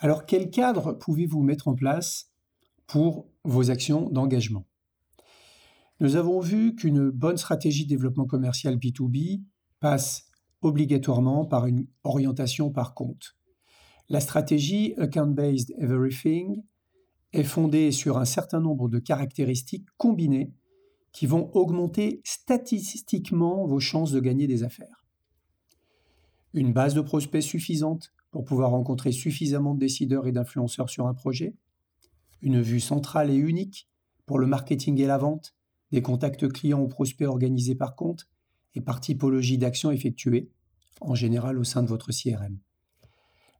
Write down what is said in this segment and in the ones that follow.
Alors quel cadre pouvez-vous mettre en place pour vos actions d'engagement? Nous avons vu qu'une bonne stratégie de développement commercial B2B passe obligatoirement par une orientation par compte. La stratégie Account-Based Everything est fondée sur un certain nombre de caractéristiques combinées qui vont augmenter statistiquement vos chances de gagner des affaires. Une base de prospects suffisante pour pouvoir rencontrer suffisamment de décideurs et d'influenceurs sur un projet. Une vue centrale et unique pour le marketing et la vente, des contacts clients ou prospects organisés par compte et par typologie d'actions effectuées, en général au sein de votre CRM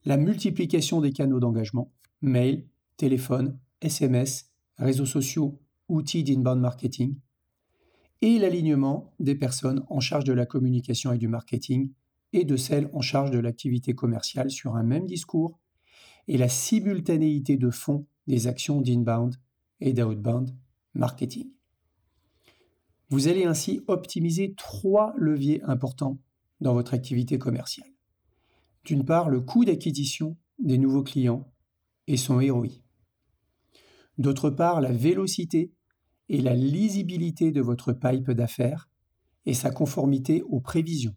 la multiplication des canaux d'engagement, mail, téléphone, SMS, réseaux sociaux, outils d'inbound marketing, et l'alignement des personnes en charge de la communication et du marketing et de celles en charge de l'activité commerciale sur un même discours, et la simultanéité de fond des actions d'inbound et d'outbound marketing. Vous allez ainsi optimiser trois leviers importants dans votre activité commerciale. D'une part, le coût d'acquisition des nouveaux clients et son ROI. D'autre part, la vélocité et la lisibilité de votre pipe d'affaires et sa conformité aux prévisions.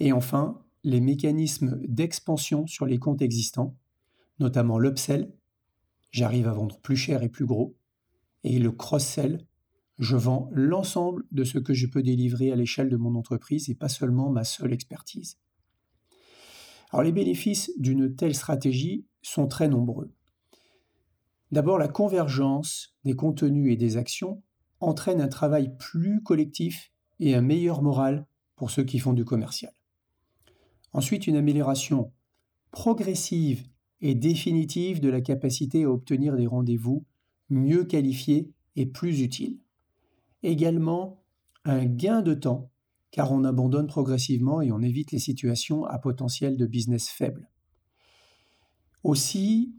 Et enfin, les mécanismes d'expansion sur les comptes existants, notamment l'upsell, j'arrive à vendre plus cher et plus gros, et le cross-sell, je vends l'ensemble de ce que je peux délivrer à l'échelle de mon entreprise et pas seulement ma seule expertise. Alors les bénéfices d'une telle stratégie sont très nombreux. D'abord, la convergence des contenus et des actions entraîne un travail plus collectif et un meilleur moral pour ceux qui font du commercial. Ensuite, une amélioration progressive et définitive de la capacité à obtenir des rendez-vous mieux qualifiés et plus utiles. Également, un gain de temps car on abandonne progressivement et on évite les situations à potentiel de business faible. Aussi,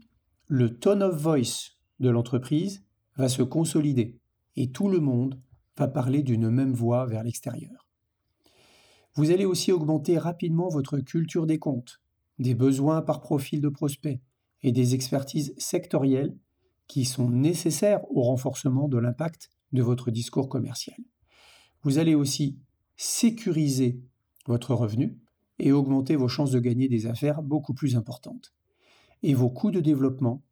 le tone of voice de l'entreprise va se consolider et tout le monde va parler d'une même voix vers l'extérieur. Vous allez aussi augmenter rapidement votre culture des comptes, des besoins par profil de prospect et des expertises sectorielles qui sont nécessaires au renforcement de l'impact de votre discours commercial. Vous allez aussi sécuriser votre revenu et augmenter vos chances de gagner des affaires beaucoup plus importantes. Et vos coûts de développement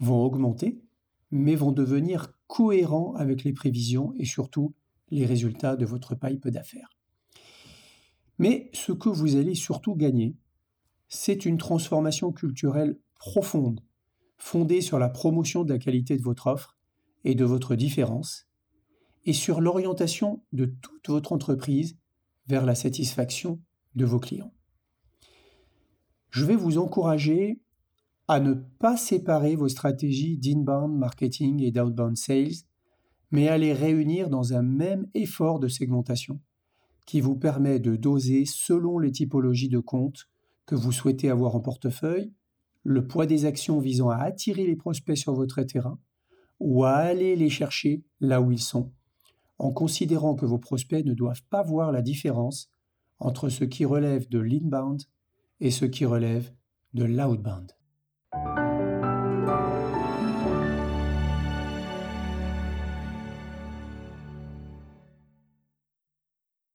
vont augmenter, mais vont devenir cohérents avec les prévisions et surtout les résultats de votre pipe d'affaires. Mais ce que vous allez surtout gagner, c'est une transformation culturelle profonde, fondée sur la promotion de la qualité de votre offre et de votre différence, et sur l'orientation de toute votre entreprise vers la satisfaction de vos clients. Je vais vous encourager à ne pas séparer vos stratégies d'inbound marketing et d'outbound sales, mais à les réunir dans un même effort de segmentation qui vous permet de doser selon les typologies de comptes que vous souhaitez avoir en portefeuille, le poids des actions visant à attirer les prospects sur votre terrain ou à aller les chercher là où ils sont en considérant que vos prospects ne doivent pas voir la différence entre ce qui relève de l'inbound et ce qui relève de l'outbound.